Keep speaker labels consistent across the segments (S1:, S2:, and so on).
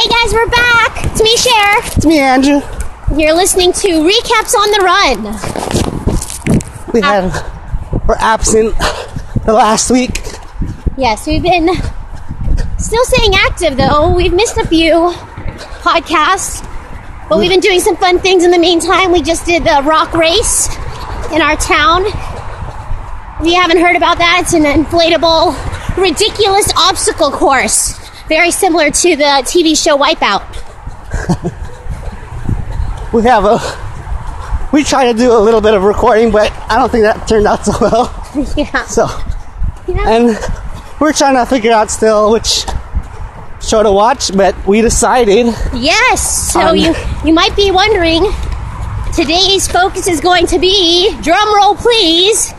S1: Hey guys, we're back. It's me, Cher.
S2: It's me, Andrew.
S1: You're listening to Recaps on the Run.
S2: We had we're absent the last week.
S1: Yes, we've been still staying active though. We've missed a few podcasts, but we've been doing some fun things in the meantime. We just did the rock race in our town. If you haven't heard about that, it's an inflatable, ridiculous obstacle course. Very similar to the TV show Wipeout.
S2: We have a we tried to do a little bit of recording, but I don't think that turned out so well.
S1: yeah.
S2: So
S1: yeah.
S2: and we're trying to figure out still which show to watch, but we decided
S1: Yes. So you you might be wondering. Today's focus is going to be drum roll, please.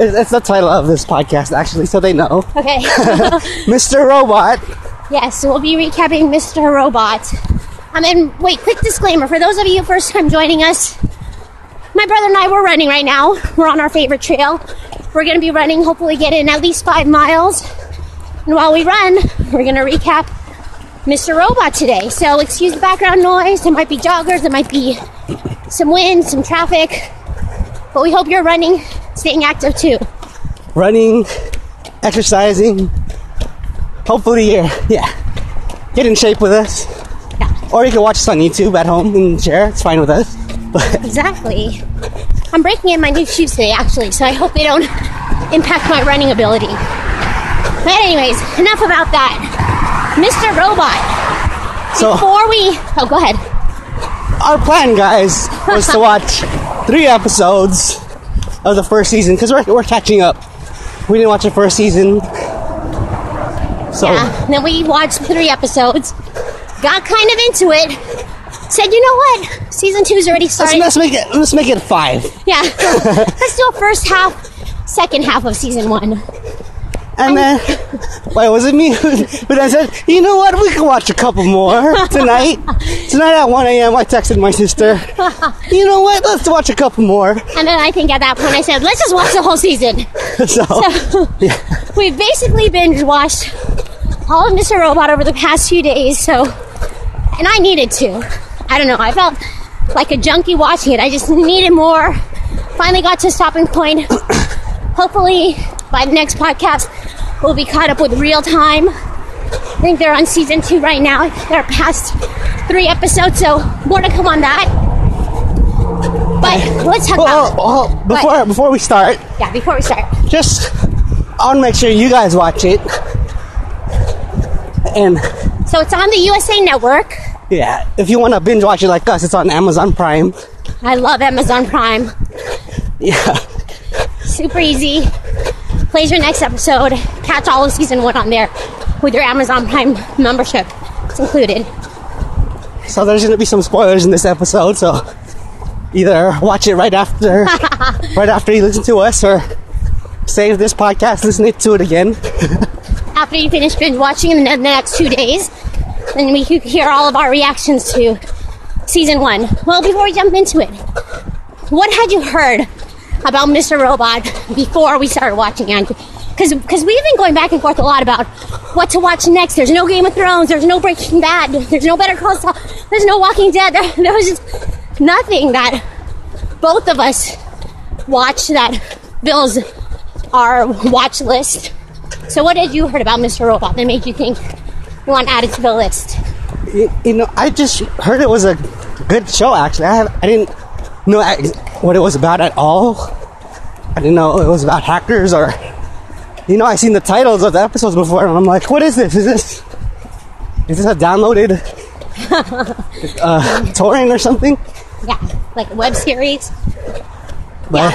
S2: it- it's the title of this podcast actually, so they know.
S1: Okay.
S2: Mr. Robot.
S1: Yes, so we'll be recapping Mr. Robot. Um, and wait, quick disclaimer for those of you first time joining us. My brother and I we're running right now. We're on our favorite trail. We're going to be running. Hopefully, get in at least five miles. And while we run, we're going to recap Mr. Robot today. So excuse the background noise. There might be joggers. There might be some wind, some traffic. But we hope you're running, staying active too.
S2: running, exercising. Hopefully, you're, yeah, get in shape with us.
S1: Yeah,
S2: Or you can watch us on YouTube at home and share. It's fine with us. But
S1: exactly. I'm breaking in my new shoes today, actually, so I hope they don't impact my running ability. But anyways, enough about that. Mr. Robot.
S2: so
S1: Before we, oh, go ahead.
S2: our plan, guys, was to watch three episodes of the first season because we're, we're catching up. We didn't watch the first season, so
S1: Yeah. Then we watched three episodes, got kind of into it, said, you know what? Season two's already
S2: let's, let's make it let's make it five.
S1: Yeah. Let's do a first half, second half of season one.
S2: And then, uh, wait, was it me? but I said, you know what? We can watch a couple more tonight. Tonight at 1 a.m., I texted my sister, you know what? Let's watch a couple more.
S1: And then I think at that point I said, let's just watch the whole season.
S2: So,
S1: So
S2: yeah.
S1: we've basically binge watched all of Mr. Robot over the past few days. So, and I needed to. I don't know. I felt like a junkie watching it. I just needed more. Finally got to a stopping point. Hopefully, by the next podcast, we'll be caught up with real time. I think they're on season two right now. They're past three episodes, so more to come on that. But let's talk
S2: Well,
S1: about uh, uh,
S2: well, before, before we start,
S1: yeah. Before we start,
S2: just, I want to make sure you guys watch it. And,
S1: so it's on the USA Network.
S2: yeah, if you want to binge watch it like us, it's on Amazon Prime.
S1: I love Amazon Prime.
S2: Yeah.
S1: Super easy. Plays your next episode. Catch all of season one on there with your Amazon Prime membership. It's included.
S2: So there's going to be some spoilers in this episode, so either watch it right after right after you listen to us or save this podcast, listen to it again.
S1: After you finish binge watching in the next two days, then we hear all of our reactions to season one. Well, before we jump into it, what had you heard about Mr. Robot before we started watching Andrew? Because we've been going back and forth a lot about what to watch next. There's no Game of Thrones. There's no Breaking Bad. There's no Better Call Saul. There's no Walking Dead. There, there was just nothing that both of us watch that fills our watch list. So, what did you heard about Mr. Robot that made you think you want to add it to the list?
S2: You, you know, I just heard it was a good show. Actually, I have, I didn't know what it was about at all. I didn't know it was about hackers or, you know, I seen the titles of the episodes before, and I'm like, what is this? Is this is this a downloaded uh, torrent or something?
S1: Yeah, like web series.
S2: But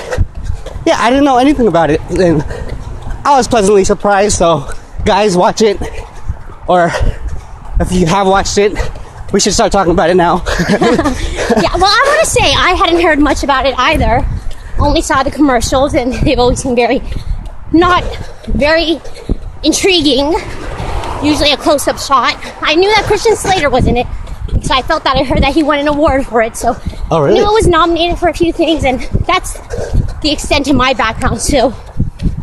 S2: yeah, I didn't know anything about it, and I was pleasantly surprised. So, guys, watch it, or if you have watched it, we should start talking about it now.
S1: Yeah, well, I want to say I hadn't heard much about it either. Only saw the commercials, and they've always seemed very, not very intriguing. Usually a close up shot. I knew that Christian Slater was in it, so I felt that I heard that he won an award for it. So
S2: Oh, really?
S1: I knew it was nominated for a few things, and that's the extent of my background. So,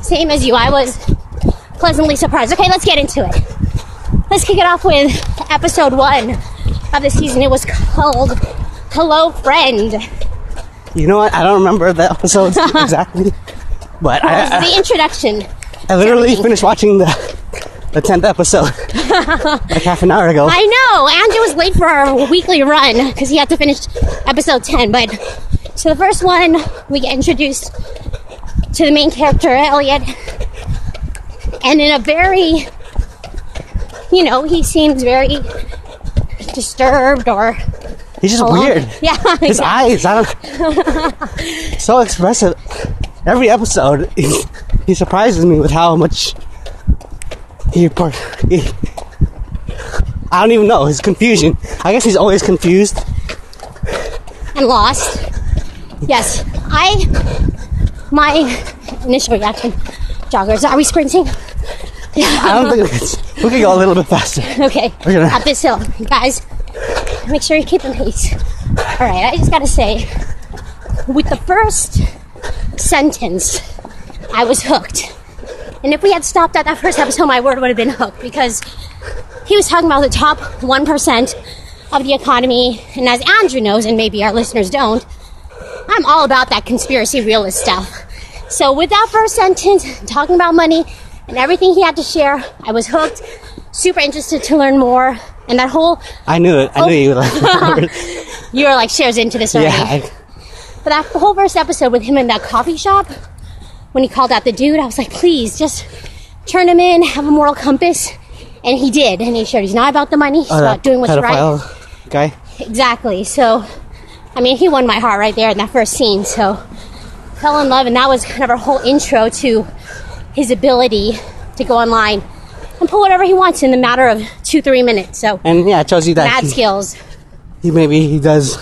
S1: same as you, I was pleasantly surprised. Okay, let's get into it. let's kick it off with episode one of the season. It was called Hello Friend.
S2: You know what? I don't remember the episodes exactly, but
S1: was
S2: I,
S1: the introduction.
S2: I literally finished watching the the tenth episode like half an hour ago.
S1: I know. Andrew was late for our weekly run because he had to finish episode 10. But so the first one, we get introduced to the main character, Elliot. And in a very, you know, he seems very disturbed or.
S2: He's just
S1: alone.
S2: weird.
S1: Yeah.
S2: His eyes, I don't. so expressive. Every episode, he, he surprises me with how much he, he. I don't even know his confusion. I guess he's always confused.
S1: and lost. Yes, I. My initial reaction. Joggers, are we sprinting? Yeah.
S2: I don't think it's, we could go a little bit faster.
S1: Okay,
S2: We're gonna-
S1: up this hill, guys. Make sure you keep the pace. All right, I just gotta say, with the first sentence, I was hooked. And if we had stopped at that first episode, my word would have been hooked because he was talking about the top one percent of the economy. And as Andrew knows, and maybe our listeners don't, I'm all about that conspiracy realist stuff. So with that first sentence, talking about money and everything he had to share, I was hooked. Super interested to learn more. And that whole,
S2: I knew it. I knew you like.
S1: you were like shares into this already.
S2: yeah, I,
S1: But that whole first episode with him in that coffee shop, when he called out the dude, I was like, please just turn him in, have a moral compass. And he did. And he showed he's not about the money, he's
S2: oh,
S1: about doing what's right.
S2: Guy.
S1: Exactly. So, I mean, he won my heart right there in that first scene. So, fell in love, and that was kind of our whole intro to his ability to go online and pull whatever he wants in the matter of two, three minutes. So,
S2: And yeah, it shows you that
S1: mad
S2: he,
S1: skills
S2: he maybe he does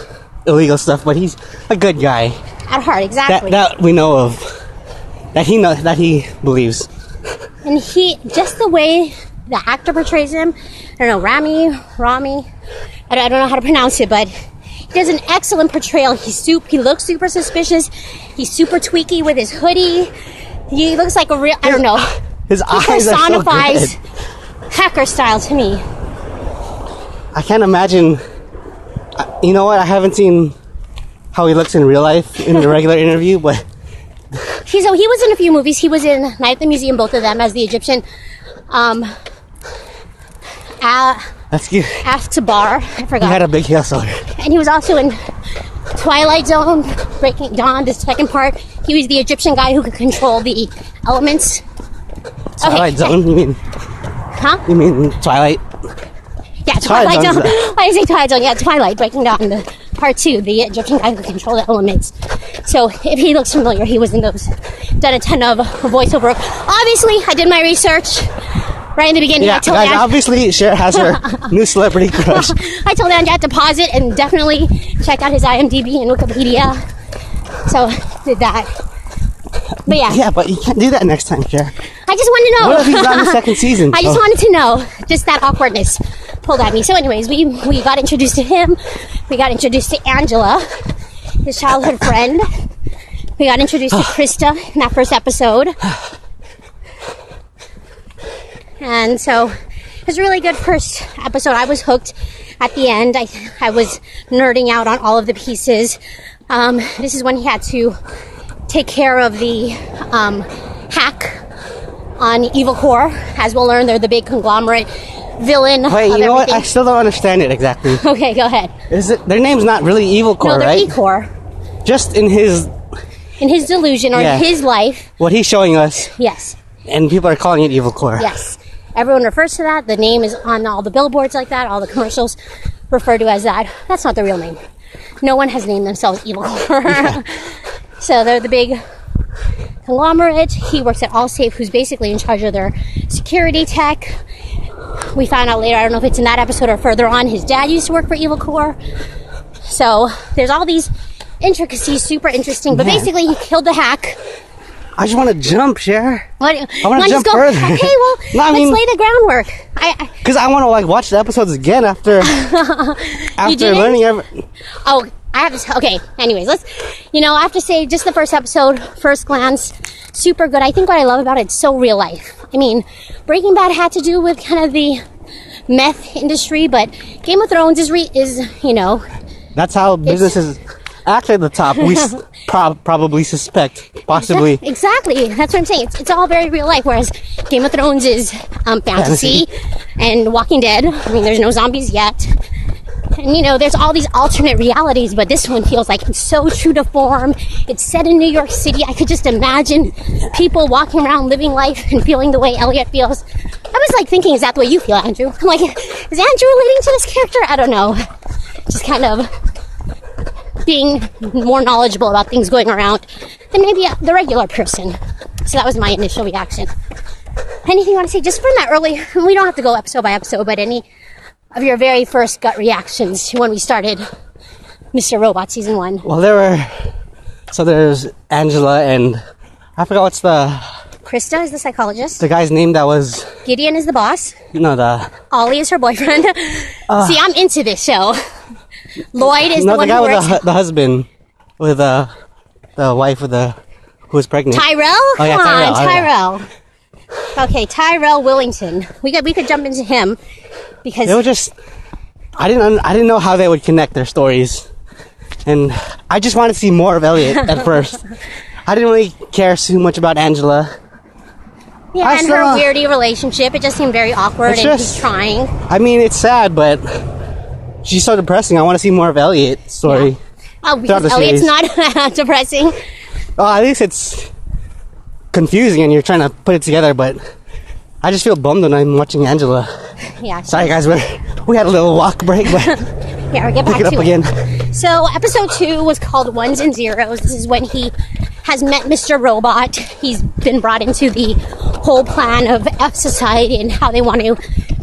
S2: illegal stuff, but he's a good guy.
S1: at heart. Exactly.
S2: that we know of. That he knows that he believes.
S1: And he, just the way the actor portrays him, I don't know, Rami, Rami, I don't, I don't know how to pronounce it, but does an excellent portrayal. He's super, he looks super suspicious. He's super tweaky with his hoodie. He looks like a real, I don't know.
S2: His
S1: He
S2: eyes are so
S1: personifies hacker style to me.
S2: I can't imagine. You know what? I haven't seen how he looks in real life in a regular interview, but
S1: He's, so he was in a few movies. He was in Night at the Museum, both of them, as the Egyptian. Um, A-
S2: that's good.
S1: bar. I forgot.
S2: He had a big hustle.
S1: and he was also in Twilight Zone, Breaking Dawn, the second part. He was the Egyptian guy who could control the elements.
S2: Twilight Zone. You mean
S1: Huh?
S2: you mean Twilight?
S1: Yeah,
S2: Twilight
S1: Twilight, Zone. Why did I say Twilight Zone? Yeah, Twilight, Breaking Dawn, the part two, the Egyptian guy who could control the elements. So if he looks familiar, he was in those. Done a ton of voiceover. Obviously, I did my research right in the beginning. I
S2: Yeah,
S1: told
S2: guys. Obviously, Cher has her new celebrity crush.
S1: I told Andrew to pause it and definitely check out his IMDb and Wikipedia. So did that. But yeah,
S2: Yeah, but you can't do that next time, Cher.
S1: I just wanted to know.
S2: What if he's on the second season?
S1: I just
S2: Oh.
S1: wanted to know, just that awkwardness pulled at me. So, anyways, we we got introduced to him. We got introduced to Angela, his childhood friend. We got introduced to Krista in that first episode. And so it was a really good first episode. I was hooked at the end. I, I was nerding out on all of the pieces. Um, this is when he had to take care of the um, hack on Evil Corp. As we'll learn, they're the big conglomerate villain.
S2: Wait, you know what? I still don't understand it exactly.
S1: Okay, go ahead.
S2: Is it their name's not really Evil Corp,
S1: no, they're
S2: right?
S1: E-Corp.
S2: Just in his
S1: In his delusion or
S2: Yeah.
S1: in his life,
S2: what he's showing us,
S1: yes,
S2: and people are calling it Evil Corp.
S1: yes. Everyone refers to that. The name is on all the billboards like that. All the commercials refer to as that. That's not the real name. No one has named themselves Evil Corp. so they're the big conglomerate. He works at Allsafe, who's basically in charge of their security tech. We found out later, I don't know if it's in that episode or further on, his dad used to work for Evil Corp. So there's all these intricacies, super interesting. But
S2: Man.
S1: basically, he killed the hack.
S2: I just want to jump, Cher,
S1: What,
S2: I wanna
S1: wanna
S2: jump
S1: go,
S2: further.
S1: Okay, well,
S2: No, I
S1: let's lay the groundwork. I, I
S2: because I want to like watch the episodes again after after learning every.
S1: oh, I have to. Okay, anyways, let's. You know, I have to say, just the first episode, first glance, super good. I think what I love about it, it's so real life. I mean, Breaking Bad had to do with kind of the meth industry, but Game of Thrones is re- is you know
S2: That's how business is actually at the top. We prob- probably suspect, possibly.
S1: exactly that's what I'm saying. It's, it's all very real life, whereas Game of Thrones is um, fantasy, and Walking Dead. I mean, there's no zombies yet. And you know, there's all these alternate realities, but this one feels like it's so true to form. It's set in New York City. I could just imagine people walking around living life and feeling the way Elliot feels. I was like thinking, is that the way you feel, Andrew? I'm like, is Andrew relating to this character? I don't know. Just kind of being more knowledgeable about things going around than maybe the regular person. So that was my initial reaction. Anything you want to say just from that early? We don't have to go episode by episode, but any of your very first gut reactions to when we started Mr. Robot season one?
S2: Well, there were. So there's Angela and I forgot what's the
S1: Krista is the psychologist.
S2: the guy's name that was
S1: Gideon is the boss.
S2: know the
S1: Ollie is her boyfriend. Uh. See, I'm into this show. Lloyd is
S2: no
S1: the
S2: the
S1: one
S2: guy with the, hu- the husband with the the wife with the who was pregnant.
S1: Tyrell?
S2: Oh, yeah,
S1: Come on,
S2: Tyrell, oh, yeah.
S1: Tyrell. Okay, Tyrell Willington. We could we could jump into him because
S2: They were just. I didn't. un- I didn't know how they would connect their stories, and I just wanted to see more of Elliot at first. I didn't really care too much about Angela.
S1: yeah,
S2: I
S1: and her
S2: saw-
S1: weirdy relationship. It just seemed very awkward,
S2: It's
S1: and
S2: just-
S1: he's trying.
S2: I mean, it's sad, but she's so depressing. I want to see more of Elliot's story.
S1: Oh, because Elliot's
S2: series.
S1: not depressing.
S2: Oh, at least it's confusing, and you're trying to put it together. But I just feel bummed when I'm watching Angela.
S1: Yeah,
S2: Sorry, guys, we we had a little walk break, but
S1: yeah. We'll get back
S2: pick it up
S1: to
S2: again.
S1: So, episode two was called Ones and Zeros. This is when he has met Mr. Robot. He's been brought into the whole plan of F society and how they want to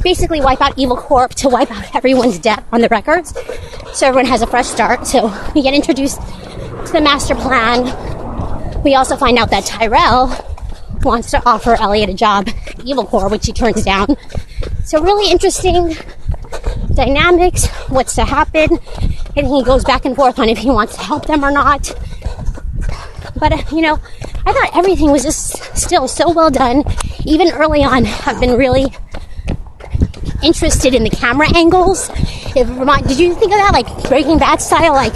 S1: basically wipe out Evil Corp to wipe out everyone's debt on the records. So, everyone has a fresh start. So, we get introduced to the master plan. We also find out that Tyrell wants to offer Elliot a job at Evil Corp, which he turns down. So, really interesting dynamics, what's to happen, and he goes back and forth on if he wants to help them or not. But uh, you know, I thought everything was just still so well done. Even early on, I've been really interested in the camera angles. It remind, did you think of that, like Breaking Bad style? Like,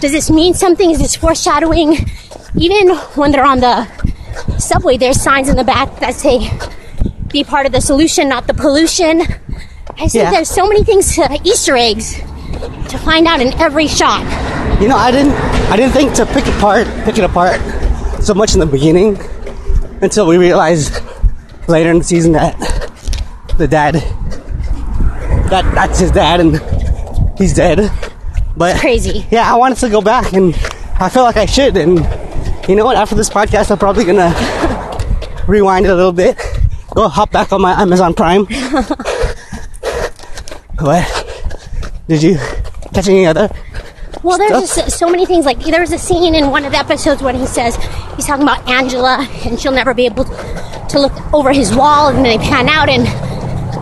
S1: does this mean something? Is this foreshadowing? Even when they're on the subway, there's signs in the back that say, "Be part of the solution, not the pollution." I think
S2: Yeah.
S1: there's so many things, to, Easter eggs, to find out in every shot.
S2: You know, I didn't. I didn't think to pick apart, pick it apart so much in the beginning until we realized later in the season that the dad, that that's his dad, and he's dead. But
S1: Crazy.
S2: Yeah, I wanted to go back, and I feel like I should. And you know what? After this podcast, I'm probably gonna rewind it a little bit, go hop back on my Amazon Prime. what? Did you catch any other?
S1: Well, there's
S2: Stuff.
S1: just so many things. Like there was a scene in one of the episodes when he says he's talking about Angela, and she'll never be able to look over his wall, and then they pan out, and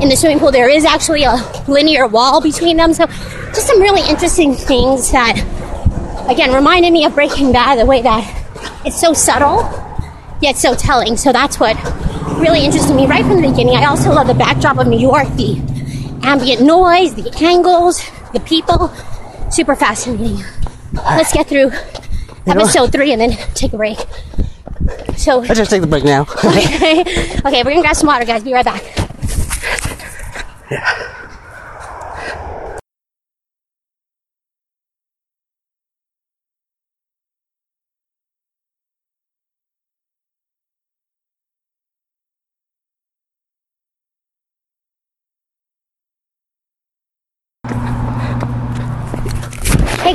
S1: in the swimming pool there is actually a linear wall between them. So, just some really interesting things that, again, reminded me of Breaking Bad. The way that it's so subtle yet so telling. So that's what really interested me right from the beginning. I also love the backdrop of New York, the ambient noise, the angles, the people. Super fascinating. Let's get through episode three and then take a break. So,
S2: Let's just take the break now.
S1: okay, okay, we're gonna grab some water, guys. Be right back. Hey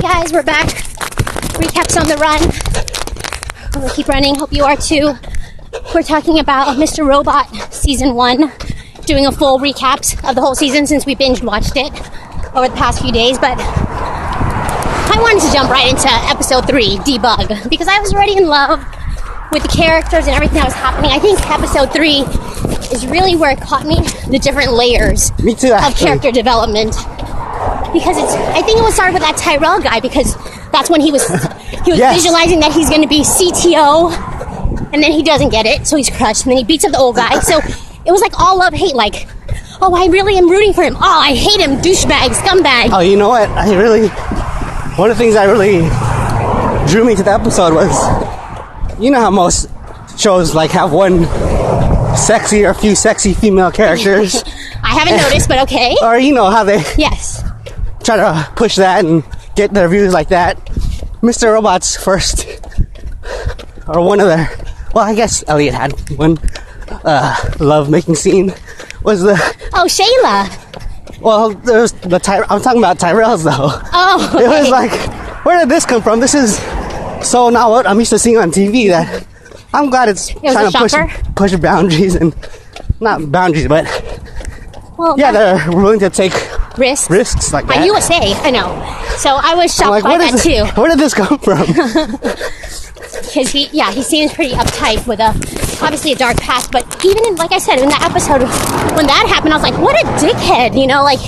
S1: guys, we're back. Recaps on the run. Gonna keep running. Hope you are too. We're talking about Mr. Robot season one, doing a full recaps of the whole season since we binge watched it over the past few days. But I wanted to jump right into episode three, debug, because I was already in love with the characters and everything that was happening. I think episode three is really where it caught me the different layers
S2: Me too,
S1: of character development because it's I think it was started with that Tyrell guy because that's when he was he was
S2: Yes.
S1: visualizing that he's going to be CTO and then he doesn't get it so he's crushed and then he beats up the old guy so it was like all love hate like oh, I really am rooting for him. Oh, I hate him, douchebag, scumbag.
S2: Oh, you know what? I really. One of the things that really drew me to the episode was, you know how most shows like have one sexy or a few sexy female characters,
S1: I haven't noticed, but okay.
S2: or you know how they
S1: Yes.
S2: try to push that and get their views like that. Mr. Robot's first, or one of their, well, I guess Elliot had one uh, love making scene was the
S1: Oh, Shayla.
S2: well, there's the Ty- I'm talking about Tyrell's though.
S1: Oh,
S2: It was like, where did this come from? This is so not what I'm used to seeing on TV. That I'm glad it's
S1: was
S2: trying to push
S1: shocker?
S2: push boundaries and not boundaries, but
S1: well,
S2: yeah, they're willing to take
S1: risks.
S2: risks like that.
S1: I USA, I know. So I was shocked
S2: like,
S1: by that
S2: does
S1: too.
S2: where did this come from?
S1: because he yeah he seems pretty uptight with a obviously a dark past but even in, like i said in that episode when that happened i was like what a dickhead you know like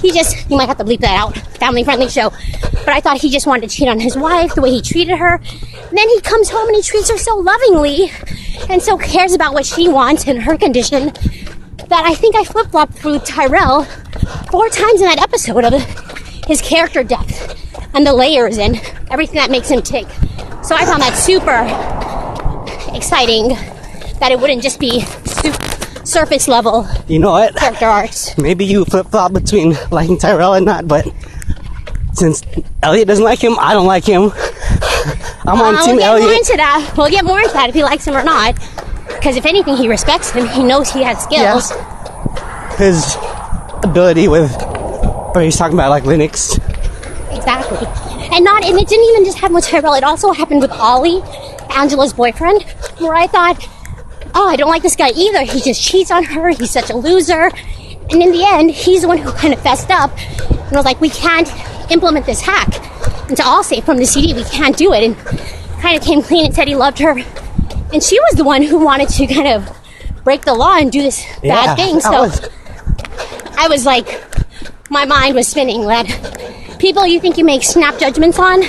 S1: he just you might have to bleep that out family friendly show but i thought he just wanted to cheat on his wife the way he treated her. And then he comes home and he treats her so lovingly and so cares about what she wants and her condition that i think i flip-flopped through tyrell four times in that episode of his character depth and the layers and everything that makes him tick. So I found that super exciting that it wouldn't just be surface level
S2: you know what?
S1: character arcs.
S2: Maybe you flip flop between liking Tyrell and not, but since Elliot doesn't like him, I don't like him. I'm on
S1: Uh,
S2: Team
S1: we'll get more
S2: Elliot.
S1: into that. We'll get more into that if he likes him or not. Because if anything, he respects him. He knows he has skills.
S2: His ability with, or he's talking about like Linux.
S1: Exactly. And not, and it didn't even just happen with Tyrell. It also happened with Ollie, Angela's boyfriend, where I thought, oh, I don't like this guy either. He just cheats on her. He's such a loser. And in the end, he's the one who kind of fessed up and was like, we can't implement this hack into Allsafe from the CD. We can't do it. And kind of came clean and said he loved her. And she was the one who wanted to kind of break the law and do this
S2: Yeah,
S1: bad thing. So
S2: was-
S1: I was like, my mind was spinning that people you think you make snap judgments on,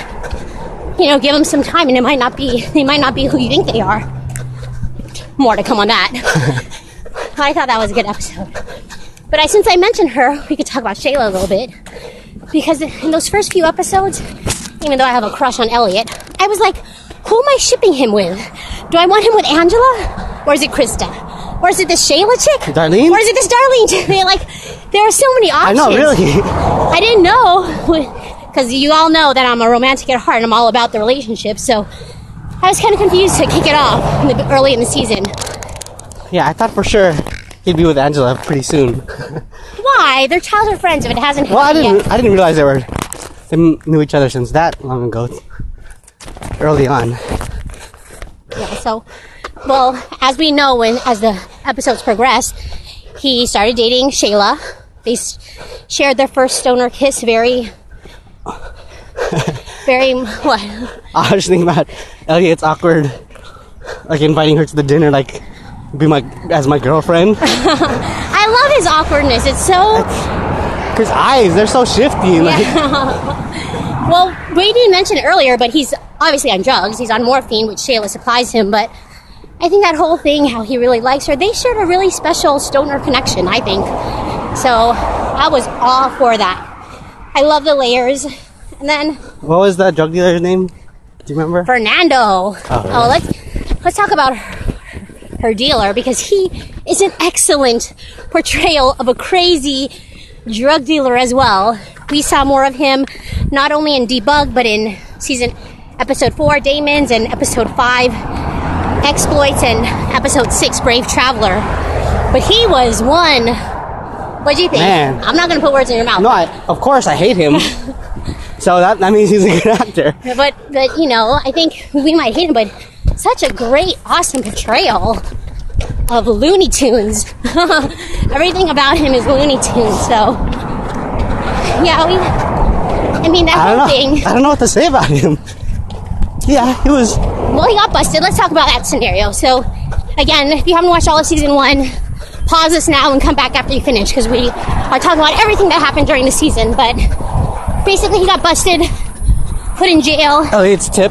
S1: you know, give them some time and it might not be, they might not be who you think they are. More to come on that. I thought that was a good episode. But I, since I mentioned her, we could talk about Shayla a little bit. Because in those first few episodes, even though I have a crush on Elliot, I was like, who am I shipping him with? Do I want him with Angela? Or is it Krista? Or is it this Shayla chick?
S2: Darlene?
S1: Or is it this Darlene chick? They're like, there are so many options.
S2: I know, really.
S1: I didn't know because you all know that I'm a romantic at heart and I'm all about the relationship. So I was kind of confused to kick it off in the, early in the season.
S2: Yeah, I thought for sure he'd be with Angela pretty soon.
S1: Why? They're childhood friends. If it hasn't
S2: Well, I didn't.
S1: yet.
S2: I didn't realize they were. They knew each other since that long ago. Early on.
S1: Yeah, so, well, as we know, when as the episodes progress, he started dating Shayla. They shared their first stoner kiss. Very, very what?
S2: I was just thinking about Elliot's awkward, like inviting her to the dinner, like be my as my girlfriend.
S1: I love his awkwardness. It's so.
S2: His eyes, they're so shifty. Like,
S1: Well, we didn't mention it earlier, but he's obviously on drugs. He's on morphine, which Shayla supplies him. But I think that whole thing, how he really likes her, they shared a really special stoner connection, I think. So I was all for that. I love the layers. And then
S2: what was that drug dealer's name? Do you remember?
S1: Fernando. Oh, oh let's let's talk about her, her dealer because he is an excellent portrayal of a crazy drug dealer as well. We saw more of him not only in Debug but in season episode four, Daemons, and episode five, Exploits, and episode six, Brave Traveler. But he was one. What do you think?
S2: Man.
S1: I'm not going to put words in your mouth.
S2: No, I, of course I hate him. so that that means he's a good actor.
S1: But but you know, I think we might hate him, but such a great, awesome portrayal of Looney Tunes. Everything about him is Looney Tunes. So yeah, we. I mean that
S2: I
S1: whole
S2: don't know.
S1: thing.
S2: I don't know what to say about him. Yeah, he was.
S1: Well, he got busted. Let's talk about that scenario. So again, if you haven't watched all of season one, pause this now and come back after you finish because we are talking about everything that happened during the season. But basically, he got busted, put in jail.
S2: Elliot's tip.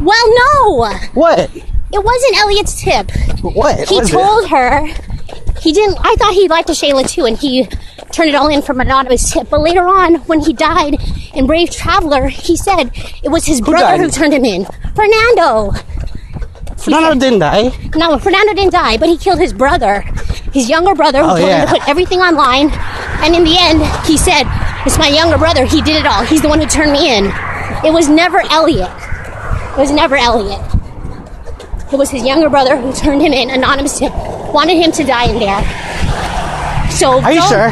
S1: Well, no.
S2: What?
S1: It wasn't Elliot's tip.
S2: What?
S1: He
S2: was it?
S1: told her he didn't. I thought he liked Shayla too, and he turned it all in from an anonymous tip. But later on, when he died in Brave Traveler, he said it was his brother
S2: died?
S1: who turned him in. Fernando.
S2: Fernando didn't die.
S1: No, Fernando didn't die, but he killed his brother, his younger brother, who
S2: Oh,
S1: told him to put everything online. And in the end, he said, "It's my younger brother. He did it all. He's the one who turned me in." It was never Elliot. It was never Elliot. It was his younger brother who turned him in. Anonymous tip wanted him to die in there. So
S2: Are you sure?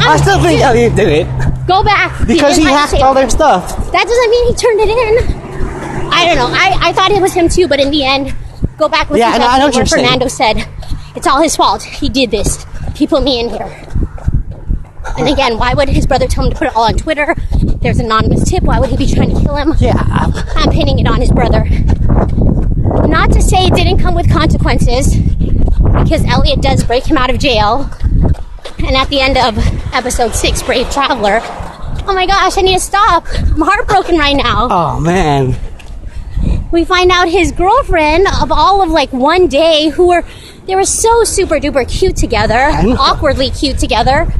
S2: I still think Elliot did it
S1: Go back
S2: because he hacked all their stuff.
S1: That doesn't mean he turned it in. I don't know. I, I thought it was him too, but in the end, go back with
S2: Yeah, I I know what you're saying.
S1: Fernando said it's all his fault. He did this. He put me in here. And again, why would his brother tell him to put it all on Twitter? There's an anonymous tip. Why would he be trying to kill him?
S2: Yeah,
S1: I'm pinning it on his brother. Not to say it didn't come with consequences, because Elliot does break him out of jail. And at the end of episode six, Brave Traveler, oh my gosh, I need to stop. I'm heartbroken right now.
S2: Oh man.
S1: We find out his girlfriend of all of like one day, who were they were so super duper cute together, awkwardly cute together.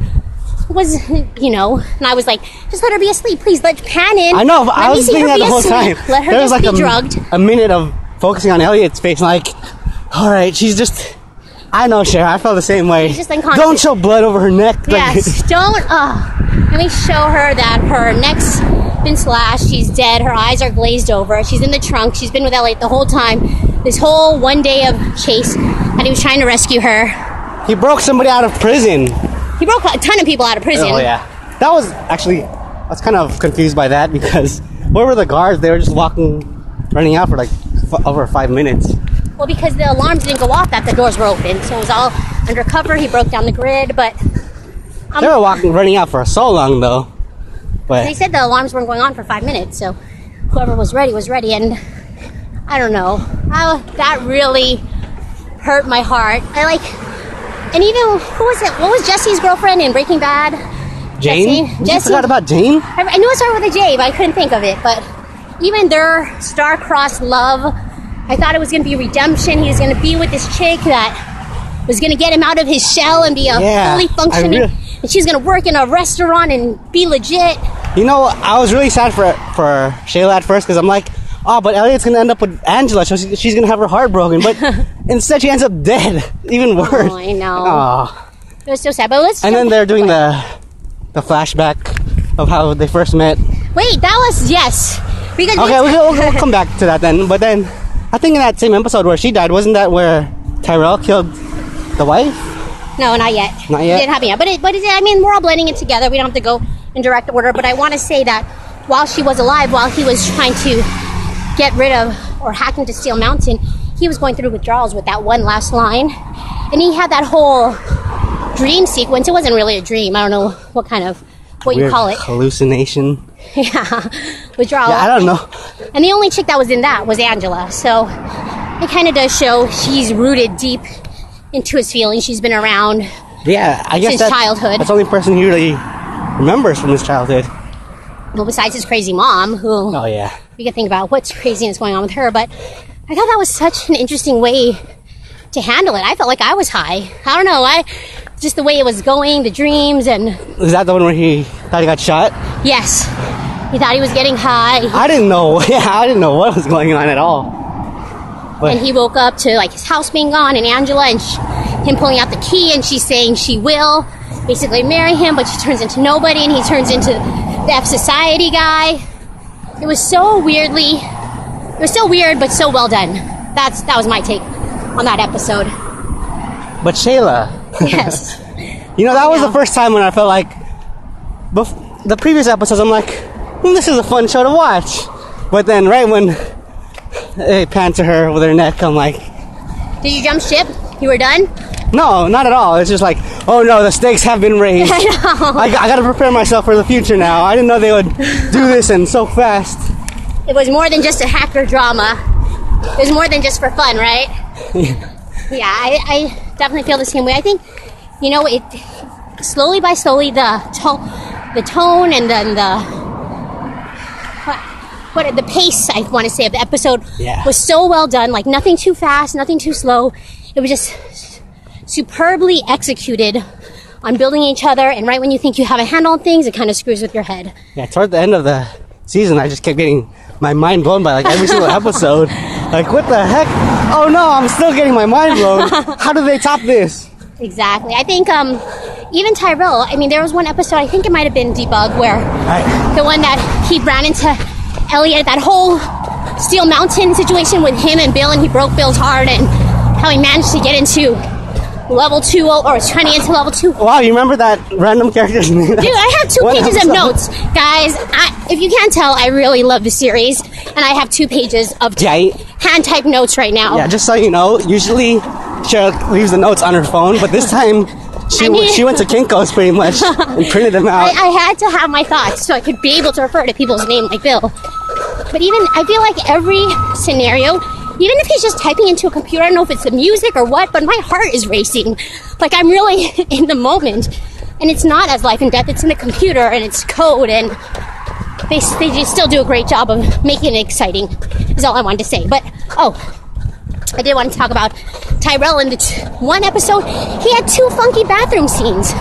S1: Was you know, and I was like, just let her be asleep, please. Let pan in.
S2: I know.
S1: Let
S2: I was thinking that the whole
S1: asleep.
S2: time.
S1: Let her
S2: there was like
S1: be
S2: a,
S1: drugged.
S2: a minute of focusing on Elliot's face, like, all right, she's just. I know, Cher. I felt the same way.
S1: She's just unconscious.
S2: Don't show blood over her neck. Like,
S1: Yes, don't. Uh, let me show her that her neck's been slashed. She's dead. Her eyes are glazed over. She's in the trunk. She's been with Elliot the whole time. This whole one day of chase, and he was trying to rescue her.
S2: he broke somebody out of prison.
S1: He broke a ton of people out of prison.
S2: Oh yeah, that was actually. I was kind of confused by that because where were the guards? They were just walking, running out for like f- over five minutes.
S1: Well, because the alarms didn't go off that the doors were open, so it was all undercover. He broke down the grid, but um,
S2: They were walking, running out for so long though. But they
S1: said the alarms weren't going on for five minutes. So whoever was ready was ready, and I don't know. I, that really hurt my heart. I like, and even who was it? What was Jesse's girlfriend in Breaking Bad?
S2: Jane,
S1: Jesse-
S2: you
S1: Jesse-
S2: forgot about Jane.
S1: I, I knew it started with a J, but I couldn't think of it. But even their star-crossed love, I thought it was going to be redemption. He was going to be with this chick that was going to get him out of his shell and be a
S2: Yeah,
S1: fully functioning.
S2: really-
S1: and she's going to work in a restaurant and be legit.
S2: You know, I was really sad for for Shayla at first because I'm like, oh, but Elliot's gonna end up with Angela, so she- she's gonna have her heart broken. But instead, she ends up dead. Even oh, worse.
S1: Oh, I know.
S2: Aw.
S1: It was so sad. But let's.
S2: And then they're doing the the flashback of how they first met.
S1: Wait, that was yes. Because
S2: Okay, we'll, we'll, we'll come back to that then. But then, I think in that same episode where she died, wasn't that where Tyrell killed the wife?
S1: No, not yet.
S2: Not yet?
S1: It didn't happen yet. But it, but it, I mean, we're all blending it together. We don't have to go in direct order. But I want to say that while she was alive, while he was trying to get rid of or hack into Steel Mountain, he was going through withdrawals with that one last line, and he had that whole dream sequence. It wasn't really a dream. I don't know what kind of what you call it.
S2: hallucination.
S1: yeah, withdrawal.
S2: Yeah, I don't know.
S1: And the only chick that was in that was Angela. So it kind of does show she's rooted deep into his feelings. She's been around.
S2: Yeah, I guess
S1: Since
S2: that's,
S1: childhood.
S2: That's the only person he really remembers from his childhood.
S1: Well, besides his crazy mom, who
S2: Oh yeah.
S1: we could think about what's crazy craziness going on with her. But I thought that was such an interesting way to handle it. I felt like I was high. I don't know. I just the way it was going, the dreams, and
S2: Is that the one where he thought he got shot?
S1: yes, he thought he was getting high.
S2: I didn't know. Yeah, I didn't know what was going on at all. But
S1: and he woke up to like his house being gone and Angela and sh- him pulling out the key and she's saying she will basically marry him, but she turns into nobody and he turns into the F Society guy. It was so weirdly, it was so weird but so well done. That's that was my take on that episode.
S2: but Shayla,
S1: Yes,
S2: you know that was the first time when I felt like, bef- the previous episodes, I'm like, hmm, this is a fun show to watch. But then right when they pan to her with her neck, I'm like,
S1: did you jump ship? You were done.
S2: No, not at all. It's just like, oh no, the stakes have been raised.
S1: I know.
S2: I, I gotta prepare myself for the future now. I didn't know they would do this and so fast.
S1: It was more than just a hacker drama. It was more than just for fun, right? Yeah, I, I definitely feel the same way. I think, you know, it slowly by slowly the tone, the tone and then the what, what the pace I want to say of the episode
S2: Yeah.
S1: was so well done. Like nothing too fast, nothing too slow. It was just superbly executed on building each other. And right when you think you have a handle on things, it kind of screws with your head.
S2: Yeah, toward the end of the season, I just kept getting my mind blown by like every single episode. Like, what the heck? Oh no, I'm still getting my mind blown. How do they top this?
S1: Exactly. I think um, even Tyrell. I mean, there was one episode. I think it might have been Debug where
S2: I,
S1: the one that he ran into Elliot. That whole Steel Mountain situation with him and Bill, and he broke Bill's heart, and how he managed to get into level two or was trying to get level two.
S2: wow, you remember that random character's name?
S1: Dude, I have two pages of notes, guys. I, if you can't tell, I really love the series, and I have two pages of
S2: Yeah,
S1: hand typed notes right now.
S2: yeah. Just so you know, usually she leaves the notes on her phone, but this time she
S1: I mean-
S2: she went to Kinko's pretty much and printed them out.
S1: I, I had to have my thoughts so I could be able to refer to people's name like Bill. But even I feel like every scenario, even if he's just typing into a computer, I don't know if it's the music or what, but my heart is racing. Like I'm really in the moment, and it's not as life and death. It's in the computer and it's code, and they they just still do a great job of making it exciting. Is all I wanted to say. But oh. I did want to talk about Tyrell in the t- one episode. He had two funky bathroom scenes.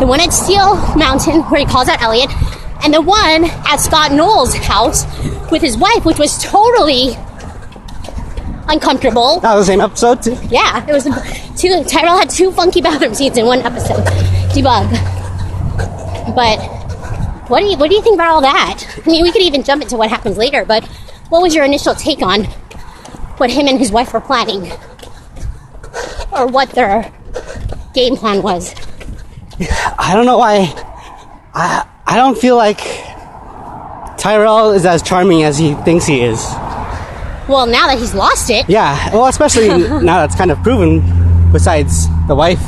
S1: The one at Steel Mountain, where he calls out Elliot, and the one at Scott Knowles' house with his wife, which was totally uncomfortable.
S2: that was the same episode too.
S1: Yeah, it was two. Tyrell had two funky bathroom scenes in one episode. Debug. But what do you what do you think about all that? I mean, we could even jump into what happens later. But what was your initial take on what him and his wife were planning, or what their game plan was?
S2: I don't know why. I I don't feel like Tyrell is as charming as he thinks he is.
S1: Well, now that he's lost it,
S2: Yeah, well, especially now that's kind of proven. Besides the wife,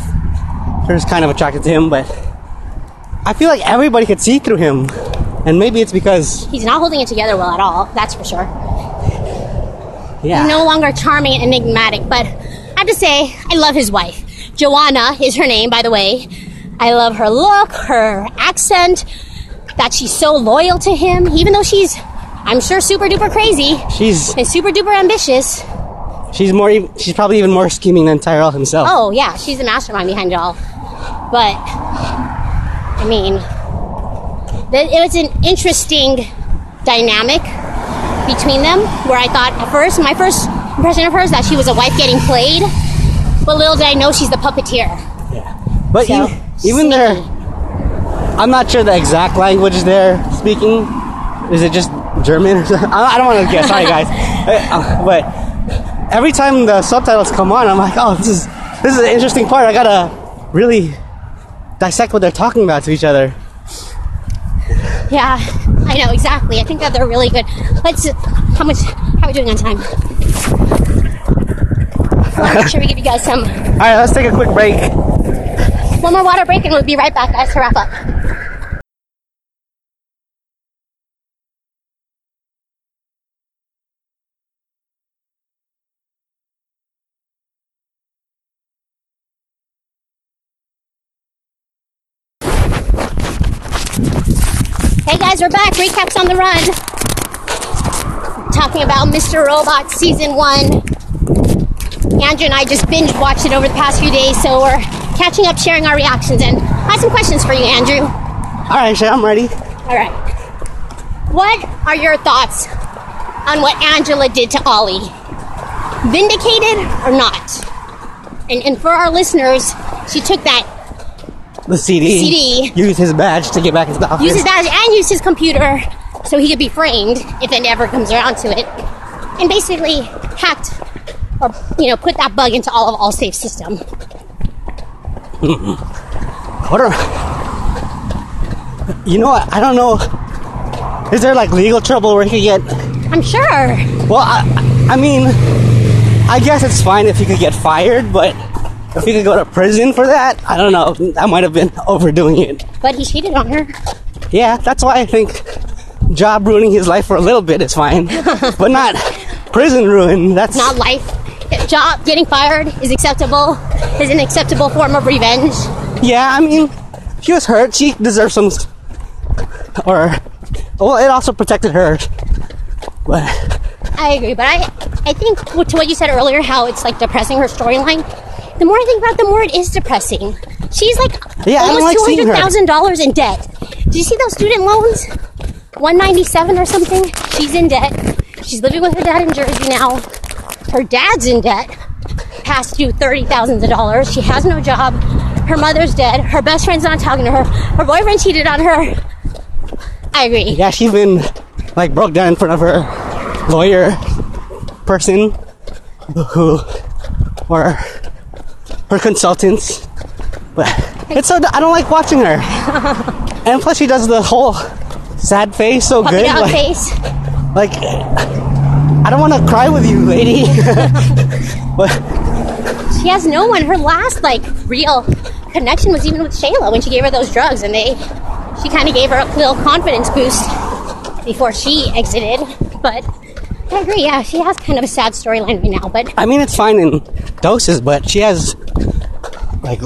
S2: who's kind of attracted to him, but I feel like everybody could see through him, and maybe it's because
S1: he's not holding it together well at all. That's for sure.
S2: yeah,
S1: He's no longer charming and enigmatic, but I have to say, I love his wife. Joanna is her name, by the way. I love her look, her accent, that she's so loyal to him, even though she's, I'm sure, super duper crazy
S2: she's
S1: and super duper ambitious.
S2: she's more she's probably even more scheming than Tyrell himself.
S1: Oh, yeah, she's the mastermind behind it all. But, I mean, it was an interesting dynamic between them where I thought at first, my first impression of her is that she was a wife getting played, but little did I know she's the puppeteer.
S2: yeah, but
S1: So,
S2: e- even their I'm not sure the exact language they're speaking. Is it just German or something? I don't want to guess. Sorry, guys. Uh, But every time the subtitles come on, I'm like, oh, this is this is an interesting part. I gotta really dissect what they're talking about to each other.
S1: Yeah, I know exactly. I think that they're really good. Let's. How much? How are we doing on time? I want make sure we give you guys some
S2: All right, let's take a quick break.
S1: one more water break, and we'll be right back, guys, to wrap up. We're back. Recaps on the run. Talking about Mr. Robot season one. Andrew and I just binge watched it over the past few days, so we're catching up, sharing our reactions, and I have some questions for you, Andrew.
S2: All right, Shay, I'm ready.
S1: All right. What are your thoughts on what Angela did to Ollie? Vindicated or not? And, and for our listeners, she took that,
S2: The CD.
S1: CD.
S2: Used his badge to get back into the office.
S1: used his badge, and use his computer so he could be framed if it ever comes around to it, and basically hacked or you know put that bug into all of Allsafe's system.
S2: What are? You know what? I don't know. Is there like legal trouble where he could get?
S1: I'm sure.
S2: Well, I, I mean, I guess it's fine if he could get fired, but if he could go to prison for that, I don't know. That might have been overdoing it.
S1: But he cheated on her.
S2: Yeah, that's why I think job ruining his life for a little bit is fine, but not prison ruin. That's
S1: Not life. Job getting fired is acceptable. Is an acceptable form of revenge.
S2: Yeah, I mean, she was hurt. She deserves some. Or, well, it also protected her. But
S1: I agree, but I I think to what you said earlier, how it's like depressing her storyline. The more I think about it, the more it is depressing. She's like
S2: Yeah,
S1: almost
S2: like
S1: two hundred thousand dollars in debt. Did you see those student loans? One ninety seven or something. She's in debt. She's living with her dad in Jersey now. Her dad's in debt, past due thirty thousands of dollars. She has no job. Her mother's dead. Her best friend's not talking to her. Her boyfriend cheated on her. I agree.
S2: Yeah, she even like broke down in front of her lawyer person who or her consultants. But it's so I don't like watching her. and plus she does the whole sad face so
S1: Puppy
S2: good.
S1: dog
S2: Like,
S1: face.
S2: like I don't want to cry with you, lady. but
S1: She has no one. Her last like real connection was even with Shayla when she gave her those drugs, and they she kind of gave her a little confidence boost before she exited. But I agree. Yeah, she has kind of a sad storyline right now. But
S2: I mean it's fine in doses, but she has like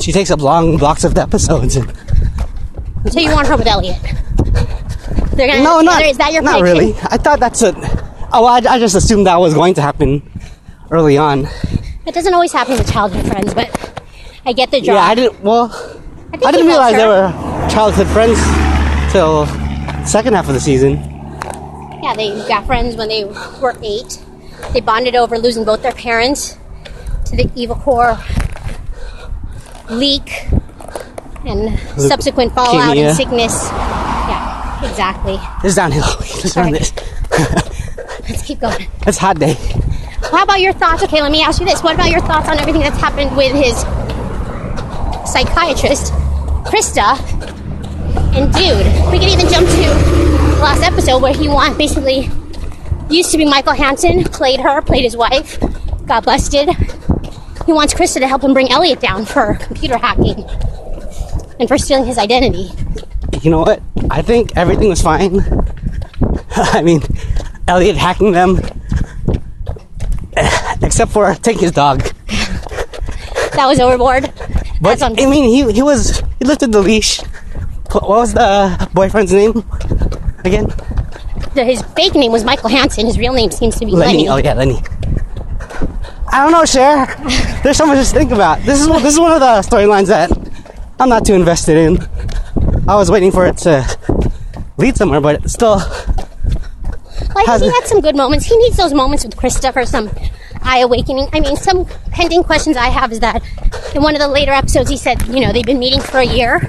S2: she takes up long blocks of episodes and
S1: so you want her with Elliot? They're gonna
S2: No, not.
S1: Is that your
S2: not
S1: prediction?
S2: really. I thought that's a. Oh, I, I just assumed that was going to happen early on.
S1: It doesn't always happen with childhood friends, but I get the draw.
S2: Yeah, I didn't. Well,
S1: I,
S2: I didn't realize they were childhood friends till second half of the season.
S1: Yeah, they got friends when they were eight. They bonded over losing both their parents to the Evil Corp leak and subsequent fallout and sickness. Yeah, exactly.
S2: It's downhill. Let's run this.
S1: Let's keep going.
S2: It's hot day.
S1: How about your thoughts? Okay, let me ask you this. What about your thoughts on everything that's happened with his psychiatrist, Krista, and dude? We could even jump to the last episode where he basically used to be Michael Hansen, played her, played his wife, got busted. He wants Krista to help him bring Elliot down for computer hacking and for stealing his identity.
S2: You know what? I think everything was fine. I mean, Elliot hacking them, except for taking his dog.
S1: That was overboard.
S2: But
S1: on-
S2: I mean, he he was he lifted the leash. What was the boyfriend's name again?
S1: his fake name was Michael Hansen. His real name seems to be
S2: Lenny.
S1: Lenny.
S2: Oh yeah, Lenny. I don't know, Cher. There's so much to think about. This is one- this is one of the storylines that I'm not too invested in. I was waiting for it to lead somewhere, but it's still,
S1: Like
S2: Has
S1: he had some good moments. He needs those moments with Krista for some eye awakening. I mean, some pending questions I have is that in one of the later episodes, he said, you know, they've been meeting for a year.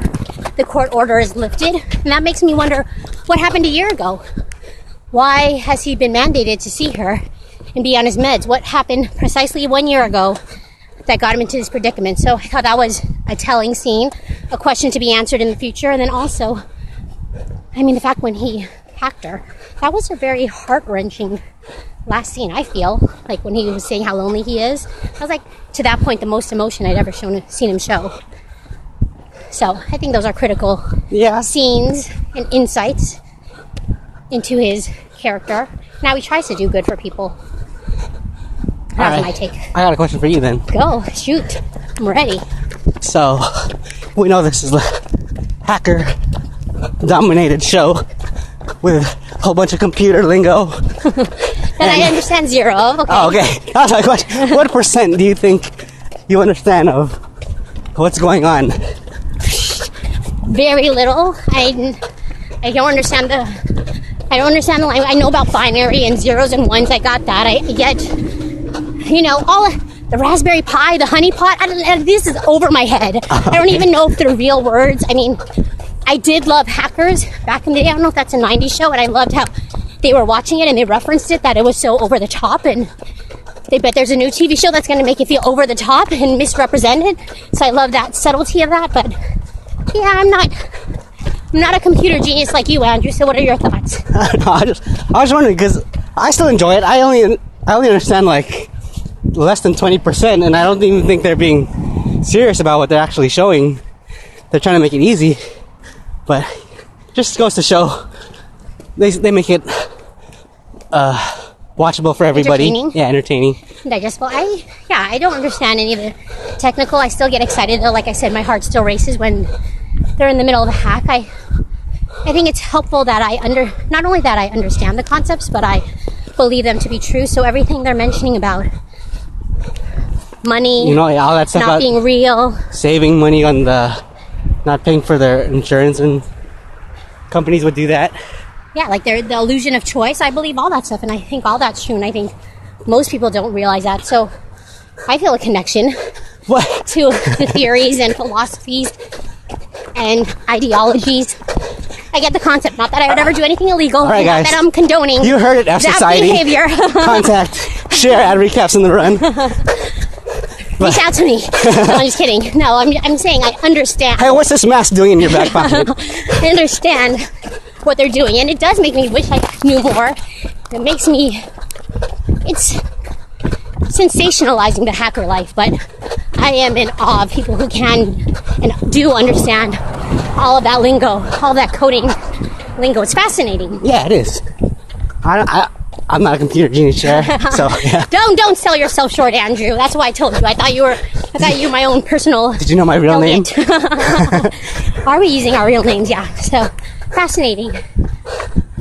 S1: The court order is lifted, and that makes me wonder what happened a year ago. Why has he been mandated to see her and be on his meds? What happened precisely one year ago that got him into this predicament? So I thought that was a telling scene, a question to be answered in the future, and then also I mean, the fact when he hacked her, that was a very heart wrenching last scene. I feel like when he was saying how lonely he is, I was like, to that point, the most emotion I'd ever shown, seen him show. So I think those are critical
S2: yeah.
S1: scenes and insights into his character. Now he tries to do good for people. That's
S2: Alright.
S1: my take.
S2: I got a question for you then.
S1: Go, shoot. I'm ready.
S2: So, we know this is a hacker dominated show with a whole bunch of computer lingo.
S1: And I understand zero. Okay.
S2: Oh, okay. That's my question. What percent do you think you understand of what's going on?
S1: very little. I, I don't understand the I don't understand the language. I know about binary and zeros and ones. I got that. I get you know all the Raspberry Pi, the honey pot. I don't, this is over my head. I don't even know if they're real words. I mean, I did love Hackers back in the day. I don't know if that's a '90s show, and I loved how they were watching it and they referenced it that it was so over the top and. They bet there's a new TV show that's going to make you feel over the top and misrepresented. So I love that subtlety of that. But yeah, I'm not. I'm not a computer genius like you, Andrew. So what are your thoughts?
S2: no, I just I was wondering because I still enjoy it. I only I only understand like less than twenty percent, and I don't even think they're being serious about what they're actually showing. They're trying to make it easy, but just goes to show they they make it uh, watchable for everybody.
S1: Entertaining.
S2: Yeah, entertaining.
S1: Digestible. I yeah, I don't understand any of the technical. I still get excited though. Like I said, my heart still races when they're in the middle of a hack. I I think it's helpful that I under not only that I understand the concepts, but I believe them to be true. So everything they're mentioning about money,
S2: You know, all that stuff
S1: not
S2: about
S1: being real.
S2: saving money on the not paying for their insurance and companies would do that.
S1: Yeah, like they're the illusion of choice. I believe all that stuff, and I think all that's true. And I think most people don't realize that. So I feel a connection
S2: What?
S1: to the theories and philosophies and ideologies. I get the concept. Not that I would ever do anything illegal.
S2: right,
S1: not that I'm condoning
S2: You heard it, F
S1: that
S2: Society.
S1: behavior.
S2: Contact, share at recaps in the run.
S1: Reach out to me. No, I'm just kidding. No, I'm, I'm saying I understand.
S2: Hey, what's this mask doing in your back pocket?
S1: I understand what they're doing, and it does make me wish I knew more. It makes me. It's sensationalizing the hacker life, but I am in awe of people who can and do understand all of that lingo, all that coding lingo. It's fascinating.
S2: yeah, it is. I, I, I'm not a computer genius. So yeah.
S1: Don't don't sell yourself short, Andrew. That's why I told you. I thought you were. I thought you were my own personal.
S2: Did you know my real name?
S1: Are we using our real names? Yeah. So fascinating.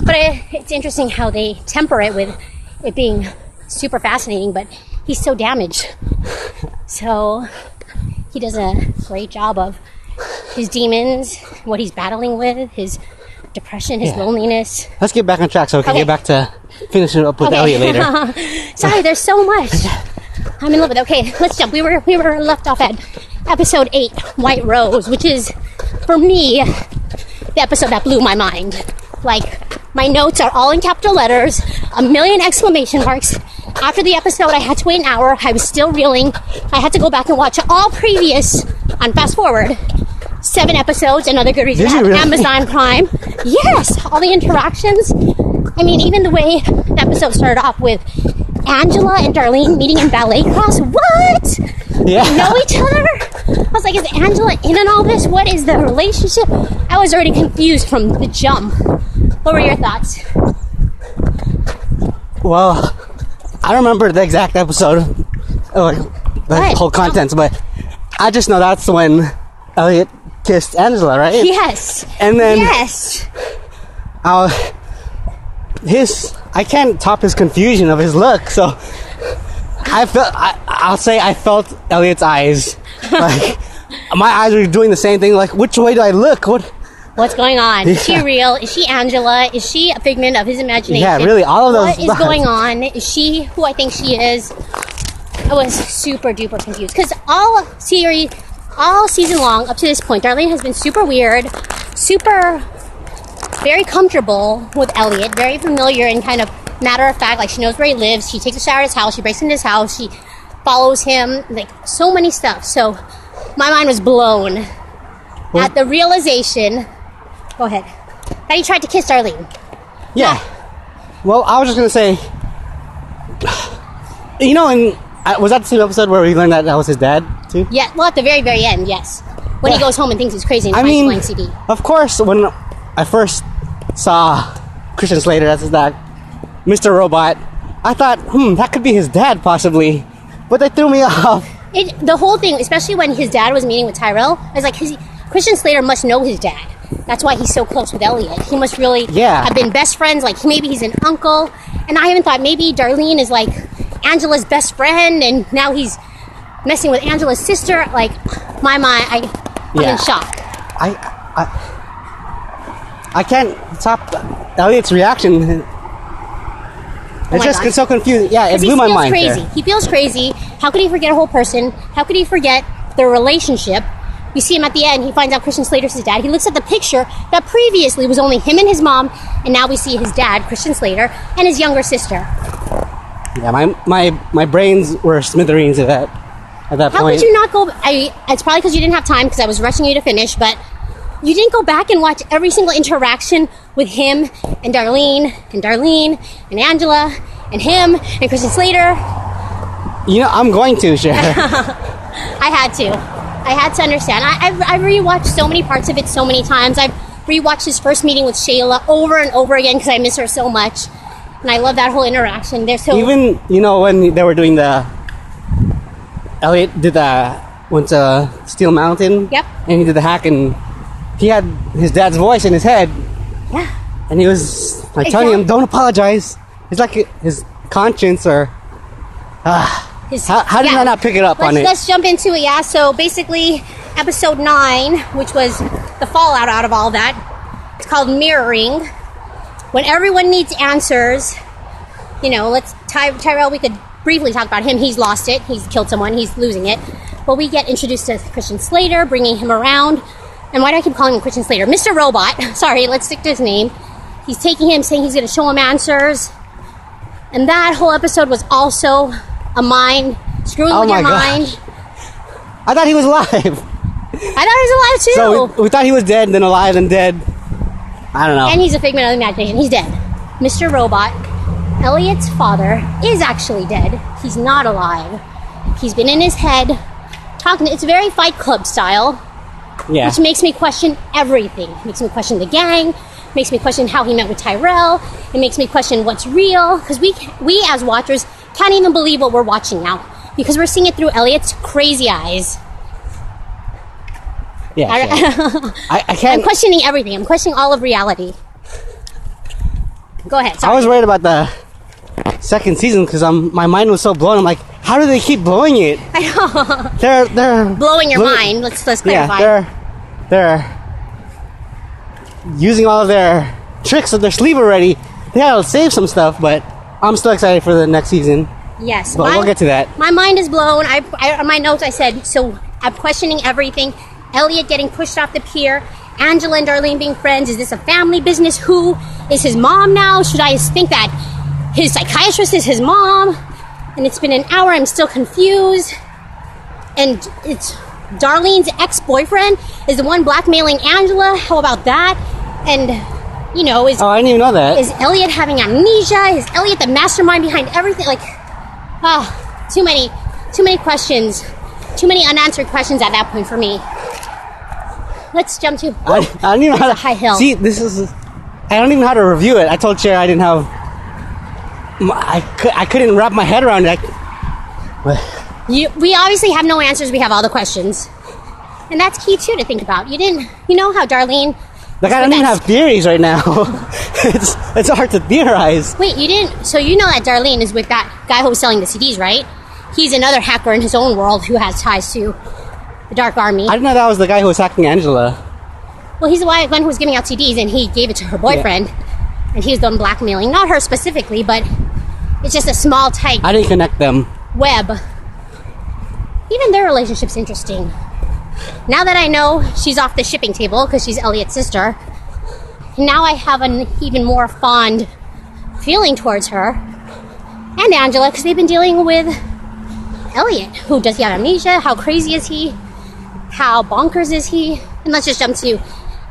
S1: But it, it's interesting how they temper it with it being super fascinating. But he's so damaged. So he does a great job of his demons, what he's battling with, his depression, his
S2: Yeah.
S1: loneliness.
S2: Let's get back on track so we can
S1: Okay.
S2: get back to finishing up with
S1: Okay.
S2: Elliot later.
S1: Sorry, there's so much. I'm in love with. it. Okay, let's jump. We were we were left off at episode eight, White Rose, which is for me the episode that blew my mind. Like my notes are all in capital letters, a million exclamation marks. After the episode, I had to wait an hour. I was still reeling. I had to go back and watch all previous on fast forward seven episodes. Another good reason
S2: really?
S1: Amazon Prime. Yes, all the interactions. I mean, even the way the episode started off with Angela and Darlene meeting in ballet class. What?
S2: Yeah.
S1: Know each other? I was like, is Angela in on all this? What is the relationship? I was already confused from the jump. What were your thoughts?
S2: Well, I don't remember the exact episode, or the
S1: What?
S2: whole contents, but I just know that's when Elliot kissed Angela, right?
S1: Yes.
S2: And then
S1: Yes.
S2: uh, his, I can't top his confusion of his look, so I felt, I, I'll say I felt Elliot's eyes. Like, my eyes were doing the same thing, like, which way do I look? What?
S1: What's going on? Is she real? Is she Angela? Is she a figment of his imagination?
S2: Yeah, really, all of those
S1: What is
S2: thoughts.
S1: going on? Is she who I think she is? I was super duper confused because all series, all season long up to this point, Darlene has been super weird, super, very comfortable with Elliot, very familiar and kind of matter of fact. Like she knows where he lives. She takes a shower at his house. She breaks into his house. She follows him. Like so many stuff. So my mind was blown
S2: Well-
S1: at the realization. Go ahead. That he tried to kiss Darlene.
S2: Yeah. Well, I was just gonna say, you know, and uh, was that the same episode where we learned that that was his dad too?
S1: Yeah, well, at the very, very end, yes. When he goes home and thinks he's crazy and
S2: I
S1: finds
S2: mean,
S1: CD.
S2: of course, when I first saw Christian Slater, that's his dad, Mr. Robot, I thought, hmm, that could be his dad possibly, but they threw me off.
S1: It, the whole thing, especially when his dad was meeting with Tyrell, I was like, his, Christian Slater must know his dad. That's why he's so close with Elliot. He must really
S2: Yeah.
S1: have been best friends. Like maybe he's an uncle. And I even thought maybe Darlene is like Angela's best friend, and now he's messing with Angela's sister. Like my mind, I, I'm
S2: Yeah.
S1: in shock.
S2: I, I, I can't stop Elliot's reaction. It's
S1: Oh
S2: just
S1: God.
S2: so confused. Yeah, it blew
S1: he
S2: my
S1: feels
S2: mind.
S1: crazy.
S2: there.
S1: He feels crazy. How could he forget a whole person? How could he forget their relationship? We see him at the end. He finds out Christian Slater's his dad. He looks at the picture that previously was only him and his mom, and now we see his dad, Christian Slater, and his younger sister.
S2: Yeah, my my my brains were smithereens at that at that
S1: How
S2: point.
S1: could you not go? I. It's probably because you didn't have time because I was rushing you to finish, but you didn't go back and watch every single interaction with him and Darlene and Darlene and Angela and him and Christian Slater.
S2: You know, I'm going to share.
S1: I had to. I had to understand. I, I've, I've rewatched so many parts of it so many times. I've rewatched his first meeting with Shayla over and over again because I miss her so much. And I love that whole interaction. They're so.
S2: Even you know when they were doing the Elliot did the went to Steel Mountain.
S1: Yep.
S2: And he did the hack, and he had his dad's voice in his head,
S1: yeah.
S2: and he was like telling him, "Don't apologize." It's like his conscience or. Ah,
S1: His,
S2: How- how did I not pick it up
S1: let's,
S2: on it?
S1: Let's jump into it. Yeah. So basically, episode nine, which was the fallout out of all that, it's called mirroring. When everyone needs answers, you know, let's Ty- Tyrell. We could briefly talk about him. He's lost it. He's killed someone. He's losing it. But we get introduced to Christian Slater, bringing him around. And why do I keep calling him Christian Slater? Mr. Robot. Sorry, let's stick to his name. He's taking him, saying he's going to show him answers. And that whole episode was also a mind screwing
S2: Oh
S1: with your
S2: my gosh.
S1: mind.
S2: I thought he was alive.
S1: I thought he was alive too.
S2: So we, we thought he was dead, then alive, then dead. I don't know.
S1: and he's a figment of the imagination. He's dead. Mr. Robot, Elliot's father, is actually dead. He's not alive. He's been in his head talking. It's very Fight Club style,
S2: yeah.
S1: which makes me question everything. Makes me question the gang. Makes me question how he met with Tyrell. It makes me question what's real because we we as watchers can't even believe what we're watching now because we're seeing it through Elliot's crazy eyes.
S2: yeah.
S1: I-.
S2: I, I
S1: I'm questioning everything. I'm questioning all of reality. Go ahead.
S2: I was worried about the second season because my mind was so blown. I'm like, how do they keep blowing it?
S1: I know.
S2: They're they're
S1: blowing your mind. Let's let's
S2: Yeah,
S1: clarify.
S2: they're they're using all of their tricks up their sleeve already. They gotta save some stuff, but I'm still excited for the next season.
S1: yes,
S2: But we'll get to that.
S1: My mind is blown. I, I on my notes I said so. I'm questioning everything. Elliot getting pushed off the pier. Angela and Darlene being friends. Is this a family business? Who is his mom now? Should I think that his psychiatrist is his mom? And it's been an hour. I'm still confused. And it's Darlene's ex-boyfriend is the one blackmailing Angela. How about that? And you know, is
S2: Oh, I didn't even know that.
S1: is Elliot having amnesia? Is Elliot the mastermind behind everything? Like, ah, too many, too many questions, too many unanswered questions at that point for me. Let's jump to.
S2: I, I don't even know how to
S1: high hill.
S2: See, this is. I don't even know how to review it. I told Cher I didn't have. I, I couldn't wrap my head around it. I,
S1: You, we obviously have no answers. We have all the questions, and that's key too to think about. You didn't, you know how Darlene.
S2: like I don't even have theories right now. it's it's hard to theorize.
S1: Wait, you didn't. So you know that Darlene is with that guy who was selling the CDs, right? He's another hacker in his own world who has ties to the Dark Army.
S2: I didn't know that was the guy who was hacking Angela.
S1: Well, he's the one who was giving out CDs, and he gave it to her boyfriend, and he was the one blackmailing, not her specifically, but it's just a small, tight
S2: I didn't connect them.
S1: web. Even their relationship's interesting. Now that I know she's off the shipping table because she's Elliot's sister, now I have an even more fond feeling towards her and Angela because they've been dealing with Elliot. Who does he have amnesia? How crazy is he? How bonkers is he? And let's just jump to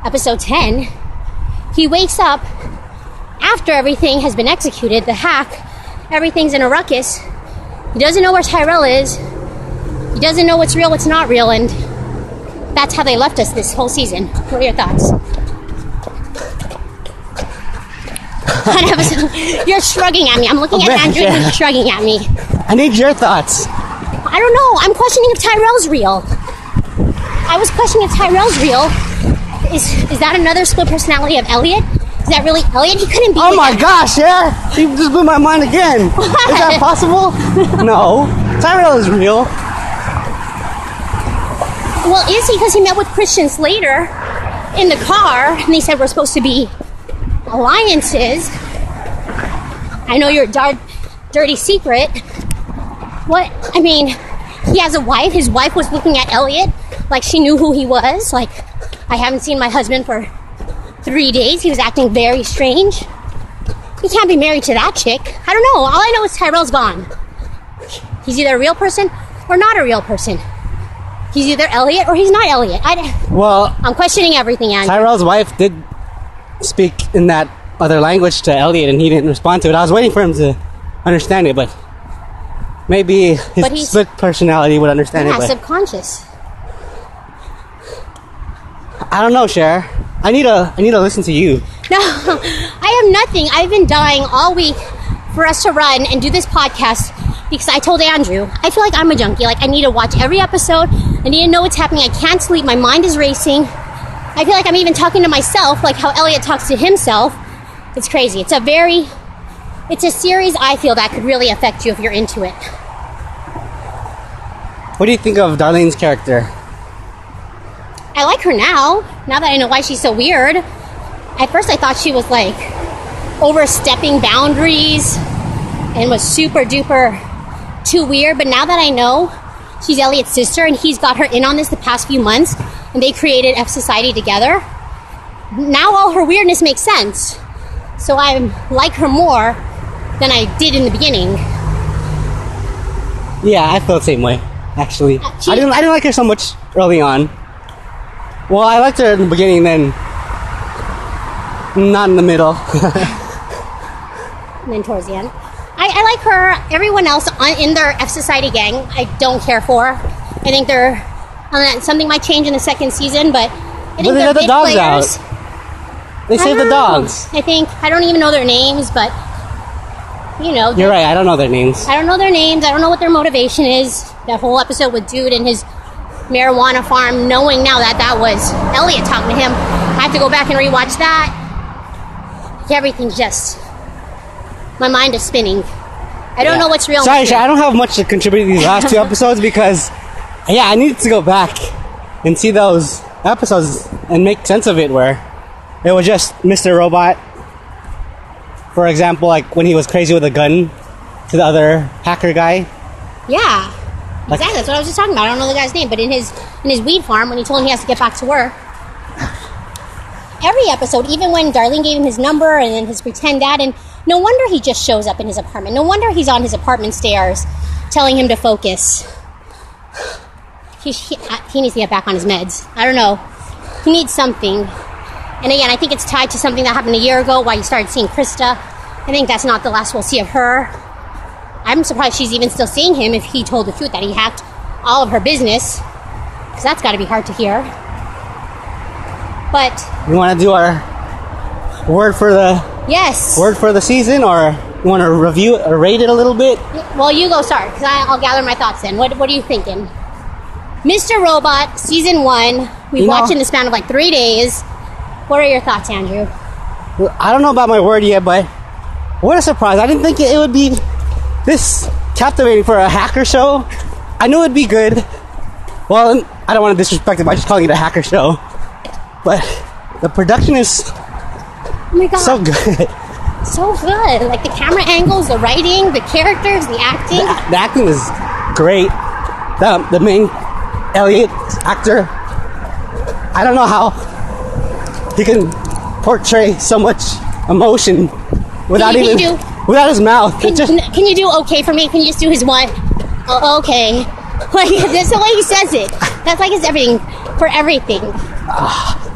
S1: episode 10. He wakes up after everything has been executed, the hack, everything's in a ruckus. He doesn't know where Tyrell is. He doesn't know what's real, what's not real, and that's how they left us this whole season. What are your thoughts? You're shrugging at me. I'm looking at
S2: Oh,
S1: Andrew and
S2: yeah.
S1: you're shrugging at me.
S2: I need your thoughts.
S1: I don't know. I'm questioning if Tyrell's real. I was questioning if Tyrell's real. Is is that another split personality of Elliot? Is that really Elliot? He couldn't be.
S2: Oh my
S1: that-
S2: gosh, yeah! You just blew my mind again. Is that possible? no. Tyrell is real.
S1: Well, is he? Because he met with Christian Slater in the car, and they said we're supposed to be alliances. I know your dark, dirty secret. What? I mean, he has a wife. His wife was looking at Elliot like she knew who he was. Like, I haven't seen my husband for three days. He was acting very strange. He can't be married to that chick. I don't know. All I know is Tyrell's gone. He's either a real person or not a real person. He's either Elliot or he's not Elliot. I,
S2: Well,
S1: I'm questioning everything, Andrew.
S2: Tyrell's wife did speak in that other language to Elliot, and he didn't respond to it. I was waiting for him to understand it, but maybe his
S1: But
S2: split personality would understand
S1: yeah,
S2: it. But
S1: subconscious.
S2: I don't know, Cher. I need to. I need to listen to you.
S1: No, I have nothing. I've been dying all week for us to run and do this podcast because I told Andrew, I feel like I'm a junkie. Like, I need to watch every episode. I need to know what's happening. I can't sleep. My mind is racing. I feel like I'm even talking to myself, like how Elliot talks to himself. It's crazy. It's a very, it's a series I feel that could really affect you if you're into it.
S2: What do you think of Darlene's character?
S1: I like her now. Now that I know why she's so weird. At first, I thought she was like overstepping boundaries and was super duper too weird. But now that I know she's Elliot's sister and he's got her in on this the past few months and they created F Society together, now all her weirdness makes sense. So I like her more than I did in the beginning.
S2: Yeah, I feel the same way. Actually,
S1: Uh, she-
S2: I didn't. I didn't like her so much early on. Well, I liked her in the beginning, then not in the middle.
S1: and then towards the end. I, I like her. Everyone else on, in their F Society gang, I don't care for. I think they're uh, something might change in the second season, but I think
S2: But they let the dogs
S1: players.
S2: they
S1: I
S2: saved the dogs.
S1: I think I don't even know their names, but you know,
S2: You're right. I don't know their names.
S1: I don't know their names. I don't know what their motivation is. That whole episode with Dude and his marijuana farm, knowing now that that was Elliot talking to him, I have to go back and rewatch that. Everything's just my mind is spinning. I don't
S2: Yeah.
S1: know what's real.
S2: Sorry, I don't have much to contribute to these last two episodes because, yeah, I need to go back and see those episodes and make sense of it. Where it was just Mr. Robot, for example, like when he was crazy with a gun to the other hacker guy.
S1: Yeah,
S2: Like-
S1: exactly. That's what I was just talking about. I don't know the guy's name, but in his in his weed farm, when he told him he has to get back to work, every episode, even when Darlene gave him his number and then his pretend dad, and no wonder he just shows up in his apartment. No wonder he's on his apartment stairs, telling him to focus. He, he, uh, he needs to get back on his meds. I don't know. He needs something. And again, I think it's tied to something that happened a year ago, why you started seeing Krista. I think that's not the last we'll see of her. I'm surprised she's even still seeing him if he told the truth that he hacked all of her business. Because that's got to be hard to hear. But
S2: You want to do our word for the
S1: yes.
S2: word for the season, or you want to review it or rate it a little bit?
S1: Well, you go start because I'll gather my thoughts then. What, what are you thinking? Mr. Robot, season one. We
S2: You know-
S1: watched in the span of like three days. What are your thoughts, Andrew?
S2: I don't know about my word yet, but what a surprise! I didn't think it would be this captivating for a hacker show. I knew it'd be good. Well, I don't want to disrespect it by just calling it a hacker show, but the production is
S1: Oh my god,
S2: so good.
S1: so good! Like the camera angles, the writing, the characters, the acting.
S2: The acting is great. The the main Elliot actor, I don't know how he can portray so much emotion without even
S1: you
S2: without his mouth.
S1: Can,
S2: just
S1: can you do okay for me? Can you just do his one? Oh, okay. Like that's the way he says it. That's like his everything for everything. Ah.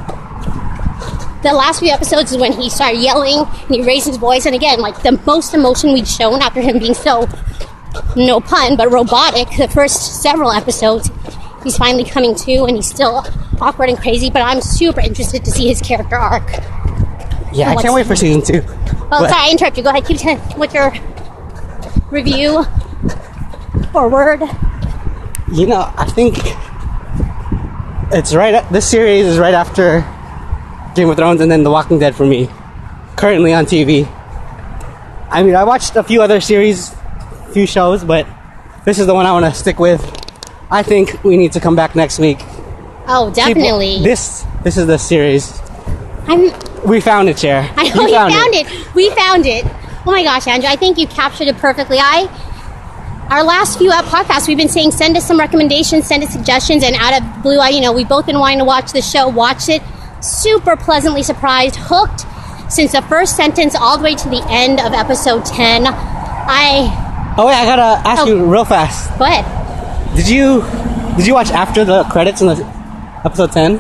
S1: The last few episodes is when he started yelling and he raised his voice, and again, like the most emotion we'd shown after him being so, no pun, but robotic. The first several episodes, he's finally coming to, and he's still awkward and crazy. But I'm super interested to see his character arc.
S2: yeah, I can't wait for season two.
S1: Oh,
S2: But-
S1: sorry, I interrupted you. Go ahead, keep what's your review or word.
S2: You know, I think it's right. This series is right after Game of Thrones and then The Walking Dead for me. Currently on TV. I mean, I watched a few other series, few shows, but this is the one I want to stick with. I think we need to come back next week.
S1: Oh,
S2: People-
S1: definitely.
S2: this this is the series.
S1: I'm,
S2: We found it, Cher.
S1: I know you found, it. We found it. Oh my gosh, Andrew, I think you captured it perfectly. I, our last few uh, podcasts, we've been saying send us some recommendations, send us suggestions, and out of blue eye, you know, we've both been wanting to watch the show, watch it, super pleasantly surprised, hooked since the first sentence all the way to the end of episode 10. I,
S2: Oh wait, I gotta ask
S1: Oh.
S2: you real fast.
S1: go ahead.
S2: Did you did you watch after the credits in the episode ten?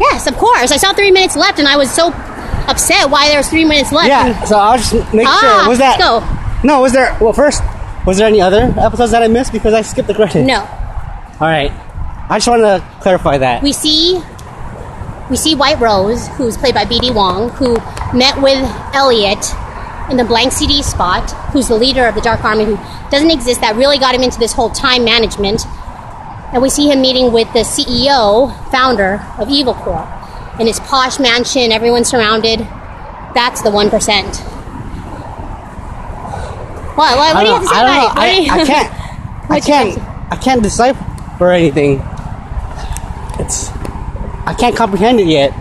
S1: Yes, of course. I saw three minutes left, and I was so upset why there was three minutes left.
S2: Yeah, so I'll just make
S1: Ah,
S2: sure. Was that
S1: let's
S2: no? Was there? Well, first, was there any other episodes that I missed because I skipped the credits?
S1: No.
S2: All right. I just wanted to clarify that.
S1: we see we see White Rose, who's played by B.D. Wong, who met with Elliot in the blank CD spot, who's the leader of the Dark Army, who doesn't exist, that really got him into this whole time management. And we see him meeting with the CEO, founder of Evil Corp, in his posh mansion, everyone's surrounded. That's the 1%. What, what, what do you have to say.
S2: I
S1: about
S2: don't
S1: it?
S2: know.
S1: What
S2: I, I can't. I can't. I can't decipher. anything. I can't comprehend it yet.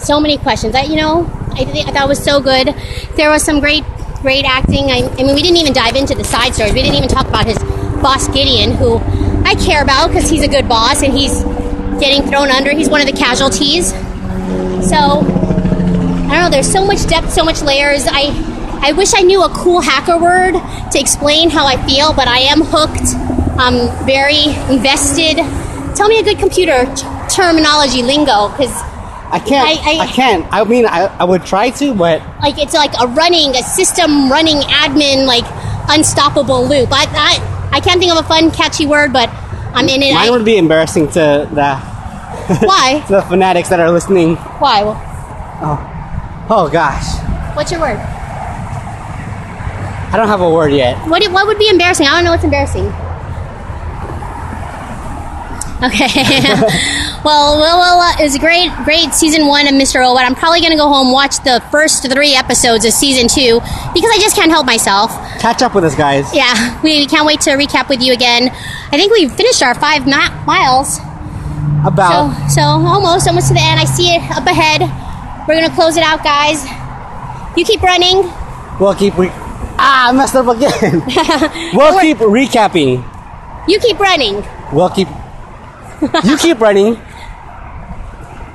S1: so many questions. I, you know, I, th- I thought it was so good. There was some great, great acting. I, I mean, we didn't even dive into the side stories. We didn't even talk about his boss Gideon, who I care about because he's a good boss and he's getting thrown under. He's one of the casualties. So I don't know. There's so much depth, so much layers. I I wish I knew a cool hacker word to explain how I feel, but I am hooked. I'm very invested. Tell me a good computer terminology lingo because
S2: I can't.
S1: I-
S2: I,
S1: I-
S2: can't. I mean, I, I would try to, but
S1: like it's like a running a system running admin like unstoppable loop i i, I can't think of a fun catchy word but i'm in it
S2: mine
S1: I,
S2: would be embarrassing to the
S1: why
S2: to the fanatics that are listening.
S1: why well,
S2: oh, oh gosh,
S1: what's your word
S2: I don't have a word yet.
S1: what, what would be embarrassing i don't know what's embarrassing okay well well, well uh, it was a great great season one of mr robot i'm probably going to go home watch the first three episodes of season two because i just can't help myself
S2: Catch up with us, guys.
S1: yeah we, can't wait to recap with you again i think we've finished our five miles
S2: About
S1: So, so almost, almost to the end. I see it up ahead. We're gonna close it out, guys. You keep running.
S2: we'll keep. Re- ah, I messed up again. we'll keep recapping.
S1: You keep running.
S2: We'll keep. You keep running.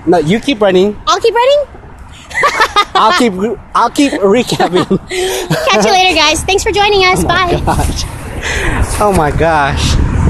S2: No, you keep running.
S1: I'll keep running.
S2: I'll keep. I'll keep recapping.
S1: Catch you later, guys. Thanks for joining us. Oh Bye.
S2: Oh my gosh.